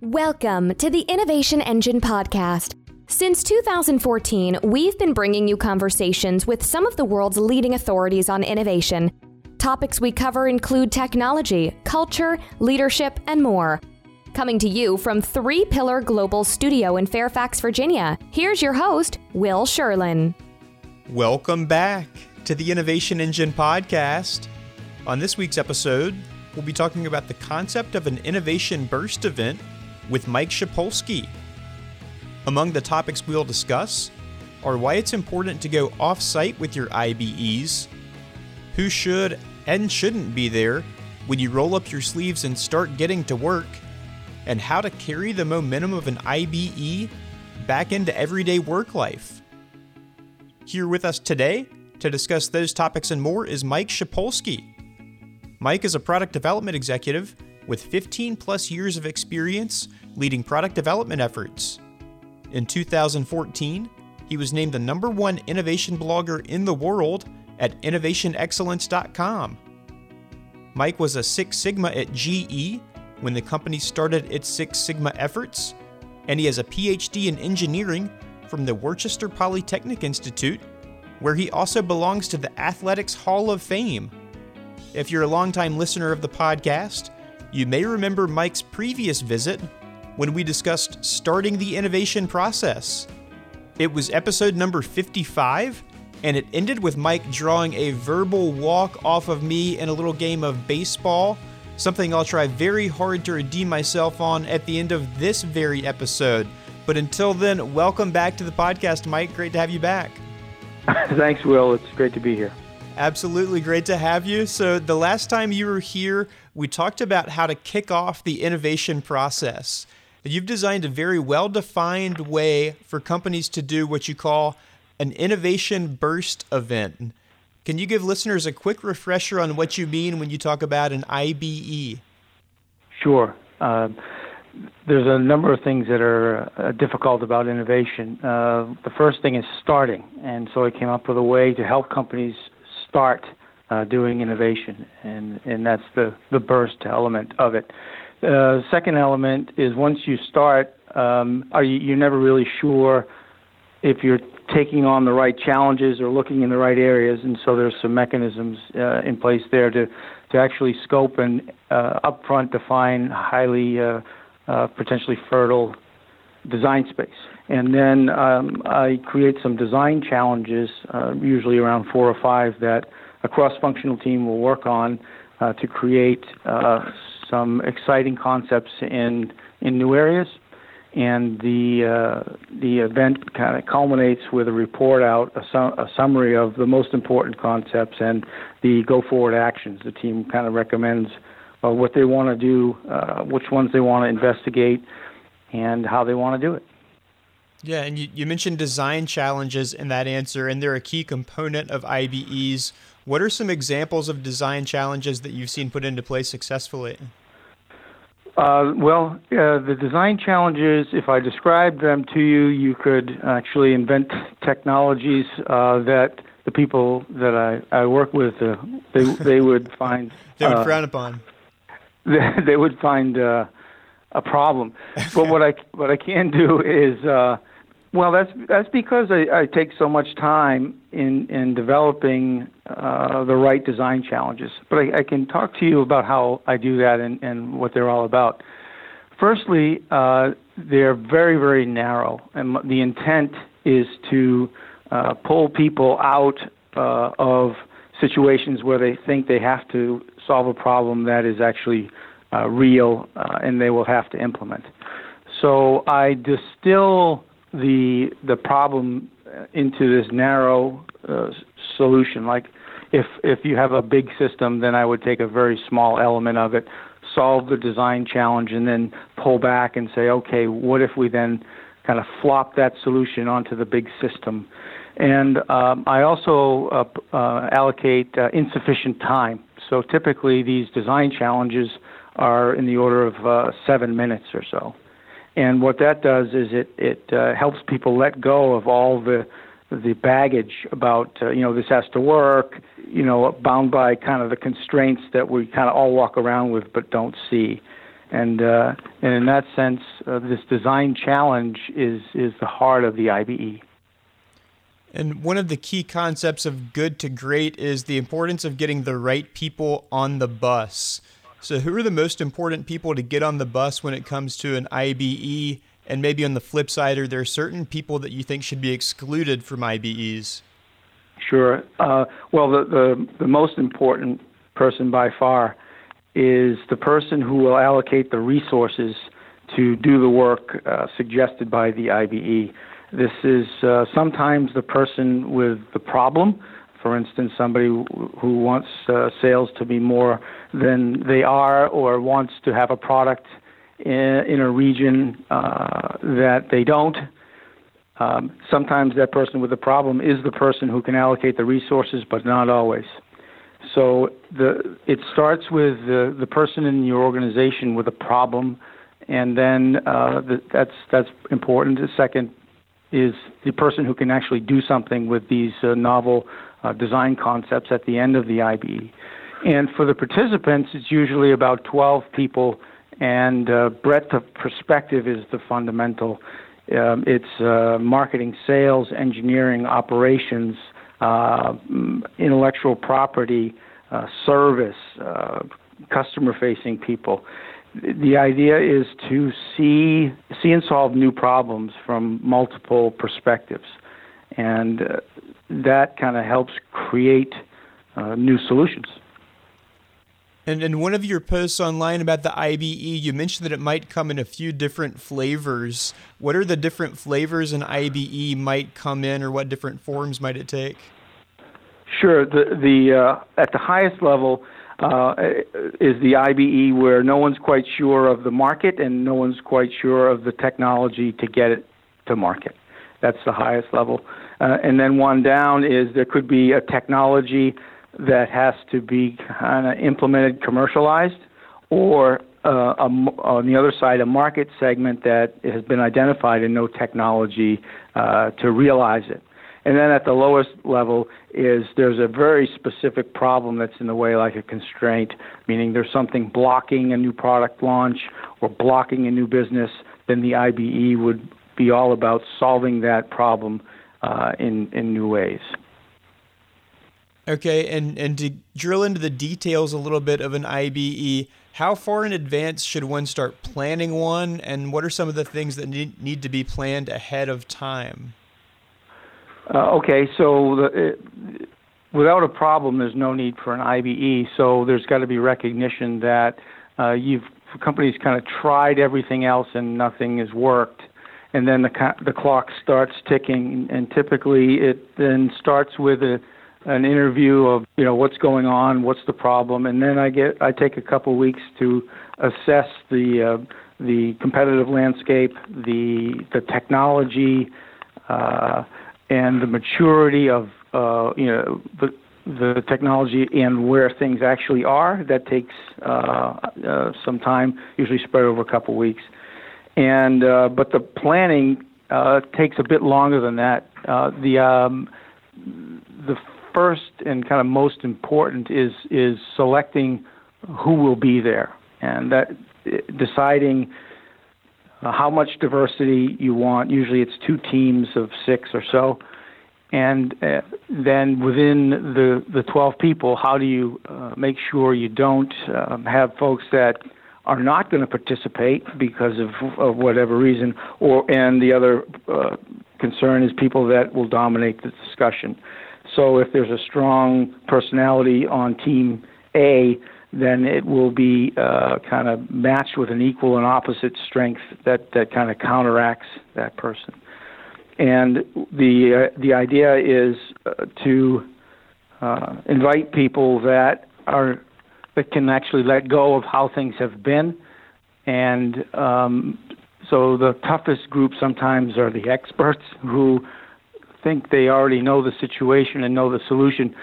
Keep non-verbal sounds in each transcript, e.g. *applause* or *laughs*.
Welcome to the Innovation Engine Podcast. Since 2014, we've been bringing you conversations with some of the world's leading authorities on innovation. Topics we cover include technology, culture, leadership, and more. Coming to you from Three Pillar Global Studio in Fairfax, Virginia, here's your host, Will Sherlin. Welcome back to the Innovation Engine Podcast. On this week's episode, we'll be talking about the concept of an innovation burst event with Mike Shipulski. Among the topics we'll discuss are why it's important to go off site with your IBEs, who should and shouldn't be there when you roll up your sleeves and start getting to work, and how to carry the momentum of an IBE back into everyday work life. Here with us today to discuss those topics and more is Mike Shipulski. Mike is a product development executive with 15 plus years of experience leading product development efforts. In 2014, he was named the number one innovation blogger in the world at innovationexcellence.com. Mike was a Six Sigma at GE when the company started its Six Sigma efforts, and he has a PhD in engineering from the Worcester Polytechnic Institute, where he also belongs to the Athletics Hall of Fame. If you're a longtime listener of the podcast, you may remember Mike's previous visit when we discussed starting the innovation process. It was episode number 55, and it ended with Mike drawing a verbal walk off of me in a little game of baseball, something I'll try very hard to redeem myself on at the end of this very episode. But until then, welcome back to the podcast, Mike. Great to have you back. *laughs* Thanks, Will. It's great to be here. Absolutely great to have you. So, the last time you were here, we talked about how to kick off the innovation process. You've designed a very well defined way for companies to do what you call an innovation burst event. Can you give listeners a quick refresher on what you mean when you talk about an IBE? Sure. Uh, there's a number of things that are uh, difficult about innovation. Uh, the first thing is starting, and so I came up with a way to help companies start uh, doing innovation, and, and that's the, the burst element of it. The uh, second element is once you start, um, are you, you're never really sure if you're taking on the right challenges or looking in the right areas, and so there's some mechanisms uh, in place there to to actually scope and uh, upfront define highly uh, uh, potentially fertile design space. And then um, I create some design challenges, uh, usually around four or five, that a cross-functional team will work on uh, to create uh, some exciting concepts in in new areas, and the uh, the event kind of culminates with a report out, a, su- a, summary of the most important concepts and the go forward actions. The team kind of recommends uh, what they want to do, uh, which ones they want to investigate, and how they want to do it. Yeah, and you, you mentioned design challenges in that answer, and they're a key component of IBEs. What are some examples of design challenges that you've seen put into place successfully? Uh, well, uh, the design challenges, if I described them to you, you could actually invent technologies uh, that the people that I, I work with, uh, they, they would *laughs* find. they would uh, frown upon. *laughs* They, they would find uh, a problem. *laughs* But what I, what I can do is well, that's that's because I, I take so much time in in developing uh, the right design challenges. But I, I, can talk to you about how I do that and, and what they're all about. Firstly, uh, they're very very narrow, and the intent is to uh, pull people out uh, of situations where they think they have to solve a problem that is actually uh, real uh, and they will have to implement. So I distill the the problem into this narrow uh, solution. Like if if you have a big system, then I would take a very small element of it, solve the design challenge, and then pull back and say, okay, what if we then kind of flop that solution onto the big system? And um, I also uh, uh, allocate uh, insufficient time. So typically, these design challenges are in the order of uh, seven minutes or so. And what that does is it it uh, helps people let go of all the the baggage about uh, you know this has to work, you know, bound by kind of the constraints that we kind of all walk around with but don't see. And uh, and in that sense, uh, this design challenge is is the heart of the IBE. And one of the key concepts of good to great is the importance of getting the right people on the bus. So, who are the most important people to get on the bus when it comes to an IBE? And maybe on the flip side, are there certain people that you think should be excluded from IBEs? Sure. Uh, well, the, the, the most important person by far is the person who will allocate the resources to do the work uh, suggested by the IBE. This is uh, sometimes the person with the problem. For instance, somebody who wants uh, sales to be more than they are or wants to have a product in, in a region uh, that they don't. Um, sometimes that person with the problem is the person who can allocate the resources, but not always. So the it starts with the, the person in your organization with a problem, and then uh, the, that's that's important. The second is the person who can actually do something with these uh, novel uh, design concepts at the end of the IBE. And for the participants, it's usually about 12 people, and uh, breadth of perspective is the fundamental. Um, it's uh, marketing, sales, engineering, operations, uh, intellectual property, uh, service, customer facing people the idea is to see see and solve new problems from multiple perspectives, and uh, that kind of helps create uh, new solutions. And in one of your posts online about the IBE, you mentioned that it might come in a few different flavors. What are the different flavors an IBE might come in, or what different forms might it take? Sure. The the uh, at the highest level, uh, is the IBE where no one's quite sure of the market and no one's quite sure of the technology to get it to market. That's the highest level. Uh, and then one down is there could be a technology that has to be kind of implemented, commercialized, or uh, a, on the other side, a market segment that has been identified and no technology uh, to realize it. And then at the lowest level is there's a very specific problem that's in the way, like a constraint, meaning there's something blocking a new product launch or blocking a new business. Then the IBE would be all about solving that problem uh, in in new ways. Okay, and and to drill into the details a little bit of an IBE, how far in advance should one start planning one, and what are some of the things that need, need to be planned ahead of time? Uh, okay, so the, it, without a problem, there's no need for an IBE. So there's got to be recognition that uh, you've companies kind of tried everything else and nothing has worked, and then the the clock starts ticking. And typically, it then starts with a an interview of you know what's going on, what's the problem, and then I get I take a couple weeks to assess the uh, the competitive landscape, the the technology. Uh, and the maturity of uh, you know the the technology and where things actually are. That takes uh, uh, some time, usually spread over a couple weeks. And uh, but the planning uh, takes a bit longer than that. Uh, the um, the first and kind of most important is is selecting who will be there, and that deciding uh, how much diversity you want. Usually it's two teams of six or so. And uh, then within the, the 12 people, how do you uh, make sure you don't um, have folks that are not going to participate because of, of whatever reason, or and the other uh, concern is people that will dominate the discussion. So if there's a strong personality on team A, then it will be uh, kind of matched with an equal and opposite strength that, that kind of counteracts that person. And the uh, the idea is uh, to uh, invite people that are that can actually let go of how things have been, and um, so the toughest group sometimes are the experts who think they already know the situation and know the solution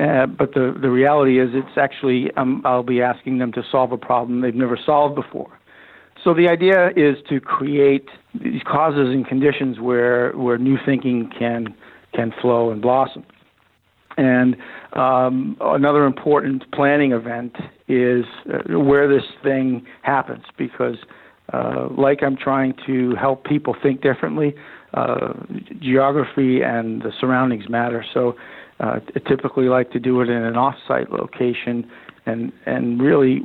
uh, but the the reality is, it's actually um, I'll be asking them to solve a problem they've never solved before. So the idea is to create these causes and conditions where where new thinking can can flow and blossom. And um, another important planning event is uh, where this thing happens because uh, like I'm trying to help people think differently. Uh, geography and the surroundings matter. So uh, I typically like to do it in an off-site location and and really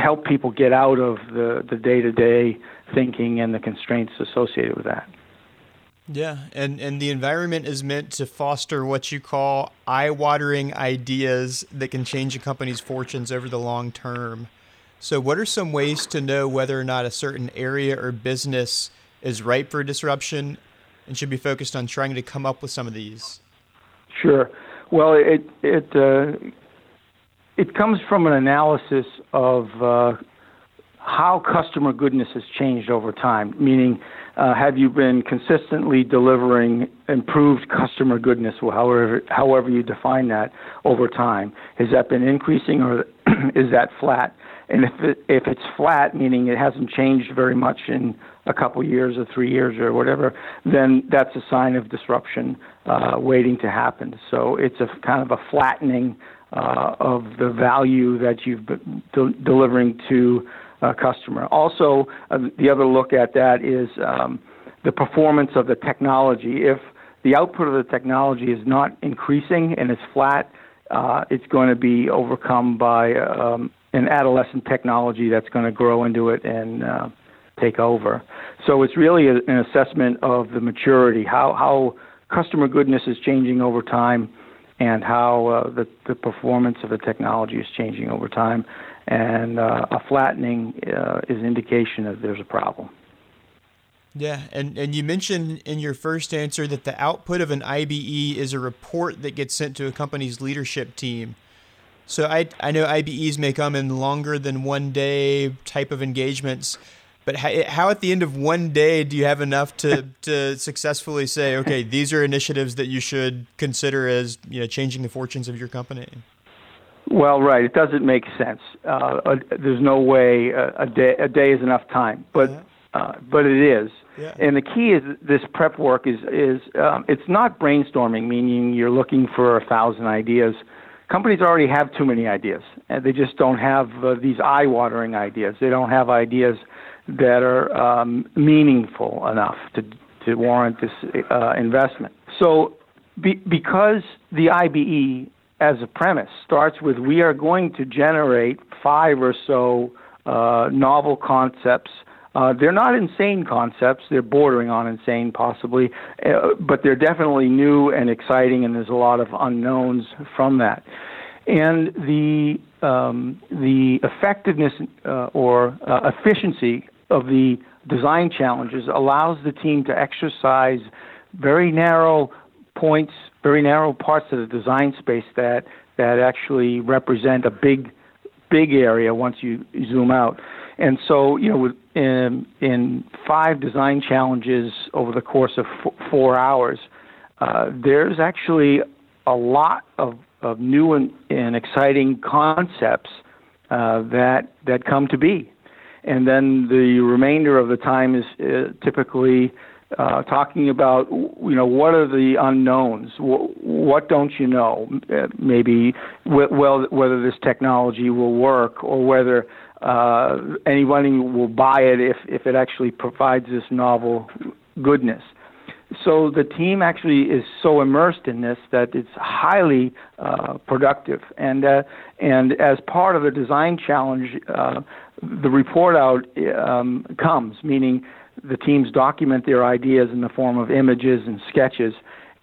help people get out of the the day-to-day thinking and the constraints associated with that. Yeah, and, and the environment is meant to foster what you call eye watering ideas that can change a company's fortunes over the long term. So, what are some ways to know whether or not a certain area or business is ripe for disruption and should be focused on trying to come up with some of these? Sure. Well, it it uh, it comes from an analysis of uh, how customer goodness has changed over time. Meaning, have you been consistently delivering improved customer goodness, however however you define that, over time? Has that been increasing or *clears throat* is that flat? And if it, if it's flat, meaning it hasn't changed very much in a couple years or three years or whatever, then that's a sign of disruption uh, waiting to happen. So it's a kind of a flattening uh, of the value that you've been de- delivering to a customer. Also, uh, the other look at that is um, the performance of the technology. If the output of the technology is not increasing and it's flat, uh, it's going to be overcome by um, an adolescent technology that's going to grow into it and uh, take over. So it's really a, an assessment of the maturity, how how customer goodness is changing over time, and how uh, the the performance of the technology is changing over time. And uh, a flattening uh, is an indication that there's a problem. Yeah, and, and you mentioned in your first answer that the output of an IBE is a report that gets sent to a company's leadership team. So I I know IBEs may come in longer than one day type of engagements, but how at the end of one day do you have enough to *laughs* to successfully say, okay, these are initiatives that you should consider as you know changing the fortunes of your company? Well, right. It doesn't make sense. Uh, a, there's no way a, a, day a day is enough time, but yeah. uh, but it is. Yeah. And the key is this prep work is is um, it's not brainstorming, meaning you're looking for a thousand ideas companies already have too many ideas, and they just don't have uh, these eye-watering ideas. They don't have ideas that are um, meaningful enough to to warrant this uh, investment. So, be, because the IBE as a premise starts with we are going to generate five or so uh, novel concepts uh, they're not insane concepts. They're bordering on insane, possibly, uh, but they're definitely new and exciting, and there's a lot of unknowns from that. And the um, the effectiveness uh, or uh, efficiency of the design challenges allows the team to exercise very narrow points, very narrow parts of the design space that that actually represent a big big area once you zoom out. And so, you know, in, in five design challenges over the course of f- four hours, uh, there's actually a lot of, of new and, and exciting concepts uh, that that come to be. And then the remainder of the time is uh, typically uh, talking about you know what are the unknowns what don't you know uh, maybe well whether this technology will work or whether uh, anyone will buy it if, if it actually provides this novel goodness. So the team actually is so immersed in this that it's highly uh, productive. And uh, and as part of the design challenge, uh, the report out um, comes, meaning the teams document their ideas in the form of images and sketches,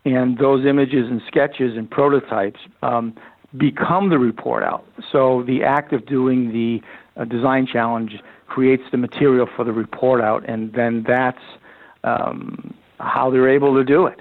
and those images and sketches and prototypes um, become the report out. So the act of doing the a design challenge creates the material for the report out, and then that's um, how they're able to do it.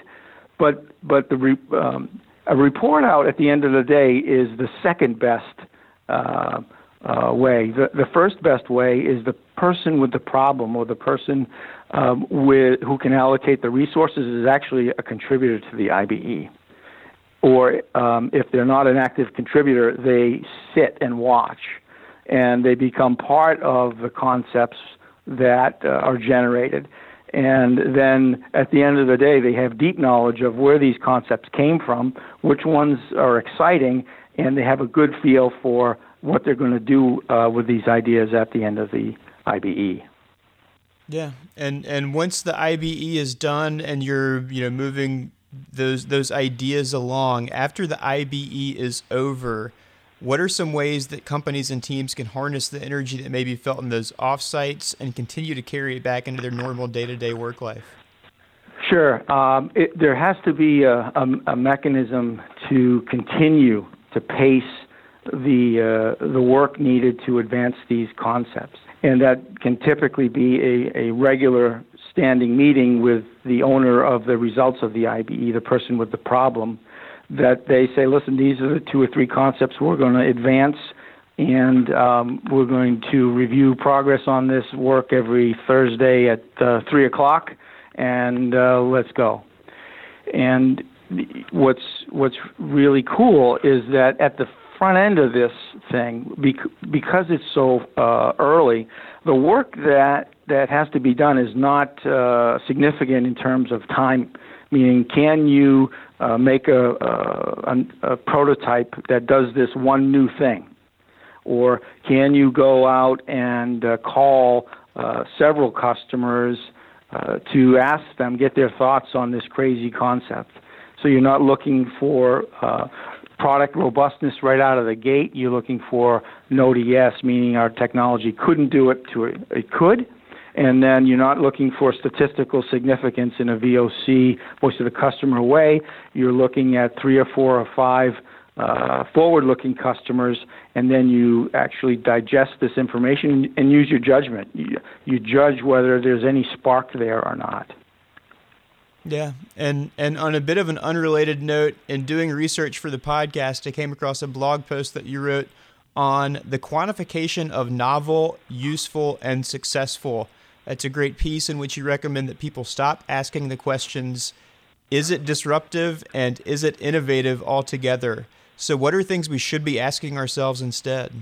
But but the re, um, a report out at the end of the day is the second best uh, uh, way. The the first best way is the person with the problem or the person um, with who can allocate the resources is actually a contributor to the IBE. Or um, if they're not an active contributor, they sit and watch and they become part of the concepts that uh, are generated. And then at the end of the day, they have deep knowledge of where these concepts came from, which ones are exciting, and they have a good feel for what they're going to do uh, with these ideas at the end of the IBE. Yeah, and and once the IBE is done and you're you know moving those those ideas along after the IBE is over, what are some ways that companies and teams can harness the energy that may be felt in those offsites and continue to carry it back into their normal day to day work life? Sure. Um, it, there has to be a, a, a, mechanism to continue to pace the uh, the work needed to advance these concepts, and that can typically be a, a regular standing meeting with the owner of the results of the IBE, the person with the problem, that they say, listen, these are the two or three concepts we're going to advance, and um, we're going to review progress on this work every Thursday at uh, 3 o'clock, and uh, let's go. And what's what's really cool is that at the front end of this thing, because it's so uh, early, the work that that has to be done is not uh, significant in terms of time. Meaning, can you uh, make a, a, a prototype that does this one new thing? Or can you go out and uh, call uh, several customers uh, to ask them, get their thoughts on this crazy concept? So you're not looking for uh, product robustness right out of the gate. You're looking for no to yes, meaning our technology couldn't do it to it, it could, and then you're not looking for statistical significance in a VOC, voice of the customer way. You're looking at three or four or five uh, forward-looking customers, and then you actually digest this information and use your judgment. You, you judge whether there's any spark there or not. Yeah, and and on a bit of an unrelated note, in doing research for the podcast, I came across a blog post that you wrote on the quantification of novel, useful, and successful. It's a great piece in which you recommend that people stop asking the questions is it disruptive and is it innovative altogether? So, what are things we should be asking ourselves instead?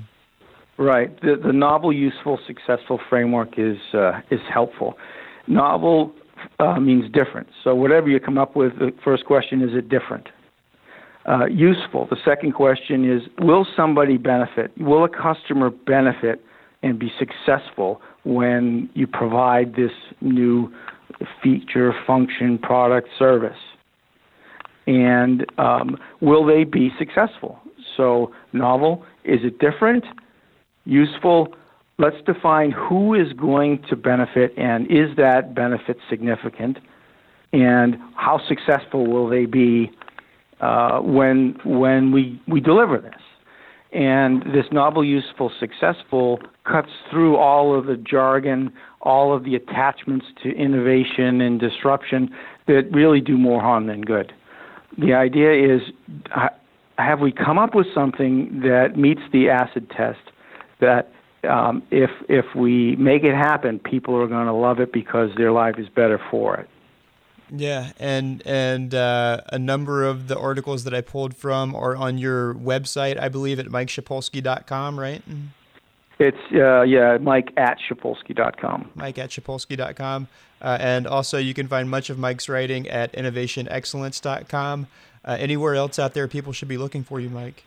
Right. The, the novel, useful, successful framework is uh, is helpful. Novel uh, means different. So, whatever you come up with, the first question is it different? Uh, useful. The second question is will somebody benefit? Will a customer benefit and be successful when you provide this new feature, function, product, service? And um, will they be successful? So, novel, is it different? Useful, let's define who is going to benefit and is that benefit significant? And how successful will they be uh, when, when we, we deliver this? And this novel, useful, successful cuts through all of the jargon, all of the attachments to innovation and disruption that really do more harm than good. The idea is have we come up with something that meets the acid test that um, if if we make it happen, people are going to love it because their life is better for it. Yeah, and and uh, a number of the articles that I pulled from are on your website, I believe, at mikeshipulski.com, right? It's uh, yeah, Mike at shipulski.com. Mike at shipulski.com, uh, and also you can find much of Mike's writing at innovationexcellence.com. Uh, anywhere else out there, people should be looking for you, Mike.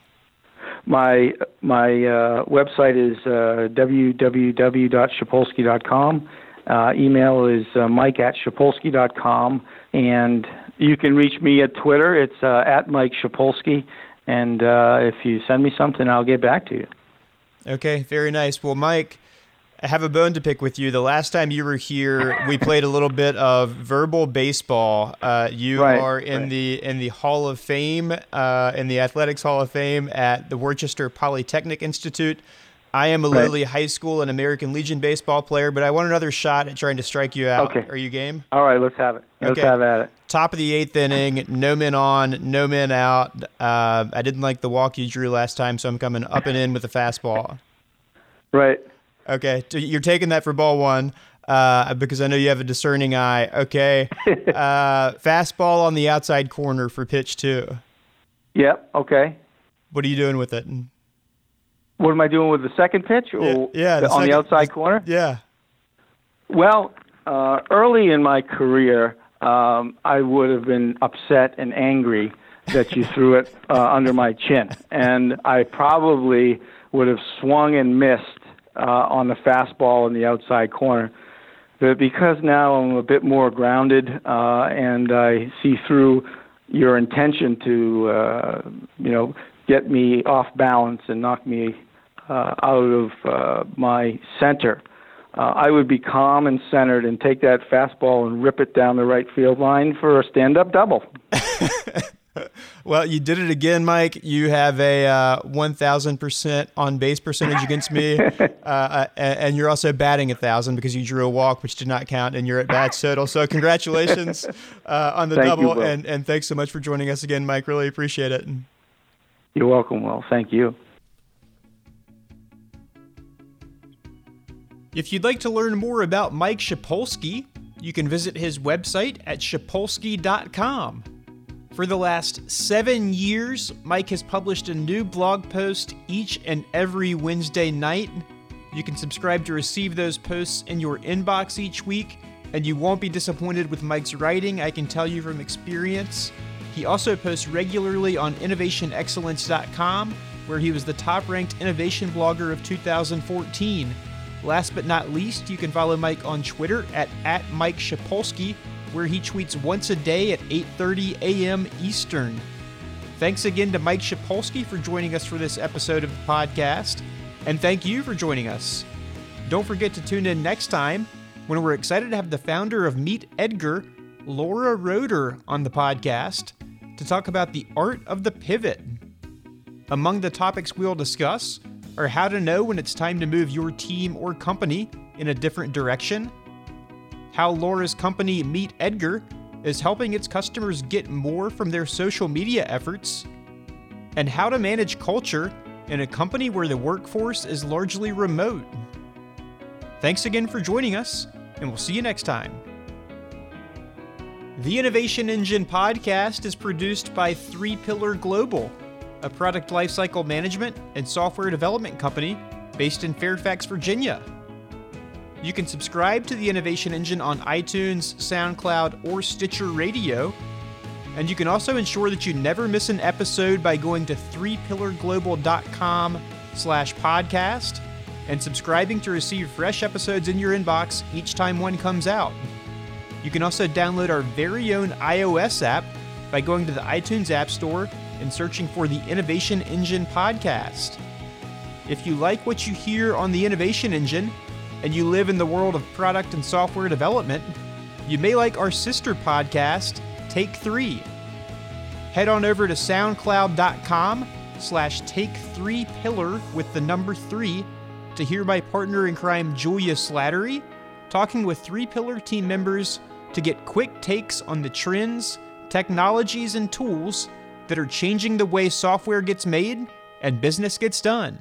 My my uh, website is uh, www.shipulski.com. Uh, email is uh, mike at shipulski.com. And you can reach me at Twitter. It's uh, at Mike Shipulski. And uh, if you send me something, I'll get back to you. Okay, very nice. Well, Mike, I have a bone to pick with you. The last time you were here, we played a little bit of verbal baseball. Uh, you right, are in right. the in the Hall of Fame, uh, in the Athletics Hall of Fame at the Worcester Polytechnic Institute. I am a right. literally high school and American Legion baseball player, but I want another shot at trying to strike you out. Okay. Are you game? All right, let's have it. Let's okay. have at it. Top of the eighth inning, no men on, no men out. Uh, I didn't like the walk you drew last time, so I'm coming up and in with a fastball. Right. Okay, you're taking that for ball one uh, because I know you have a discerning eye. Okay. *laughs* uh, fastball on the outside corner for pitch two. Yep. Okay. What are you doing with it? What am I doing with the second pitch? Or yeah, yeah the, on second, the outside corner. Yeah. Well, uh, early in my career, um, I would have been upset and angry that you threw it uh, under my chin, and I probably would have swung and missed uh, on the fastball in the outside corner. But because now I'm a bit more grounded uh, and I see through your intention to, uh, you know, get me off balance and knock me uh, out of uh, my center. Uh, I would be calm and centered and take that fastball and rip it down the right field line for a stand-up double. *laughs* well, you did it again, Mike. You have a uh, 1,000% on base percentage against me. *laughs* Uh, uh and you're also batting a 1,000 because you drew a walk, which did not count, and you're at bat total. So, congratulations *laughs* uh, on the Thank double. You, and, and thanks so much for joining us again, Mike. Really appreciate it. You're welcome, Will. Thank you. If you'd like to learn more about Mike Shipulski, you can visit his website at shipulski.com. For the last seven years, Mike has published a new blog post each and every Wednesday night. You can subscribe to receive those posts in your inbox each week, and you won't be disappointed with Mike's writing, I can tell you from experience. He also posts regularly on innovationexcellence.com, where he was the top ranked innovation blogger of 2014. Last but not least, you can follow Mike on Twitter at, at Mike Shipulski where he tweets once a day at 8:30 a.m. Eastern. Thanks again to Mike Shipulski for joining us for this episode of the podcast, and thank you for joining us. Don't forget to tune in next time when we're excited to have the founder of Meet Edgar, Laura Roeder, on the podcast to talk about the art of the pivot. Among the topics we'll discuss are how to know when it's time to move your team or company in a different direction how Laura's company Meet Edgar is helping its customers get more from their social media efforts, and how to manage culture in a company where the workforce is largely remote. Thanks again for joining us, and we'll see you next time. The Innovation Engine podcast is produced by Three Pillar Global, a product lifecycle management and software development company based in Fairfax, Virginia. You can subscribe to the Innovation Engine on iTunes, SoundCloud, or Stitcher Radio. And you can also ensure that you never miss an episode by going to threepillarglobal.com slash podcast and subscribing to receive fresh episodes in your inbox each time one comes out. You can also download our very own iOS app by going to the iTunes App Store and searching for the Innovation Engine podcast. If you like what you hear on the Innovation Engine, and you live in the world of product and software development, you may like our sister podcast, Take Three. Head on over to soundcloud.com slash take three pillar with the number three to hear my partner in crime, Julia Slattery, talking with three pillar team members to get quick takes on the trends, technologies, and tools that are changing the way software gets made and business gets done.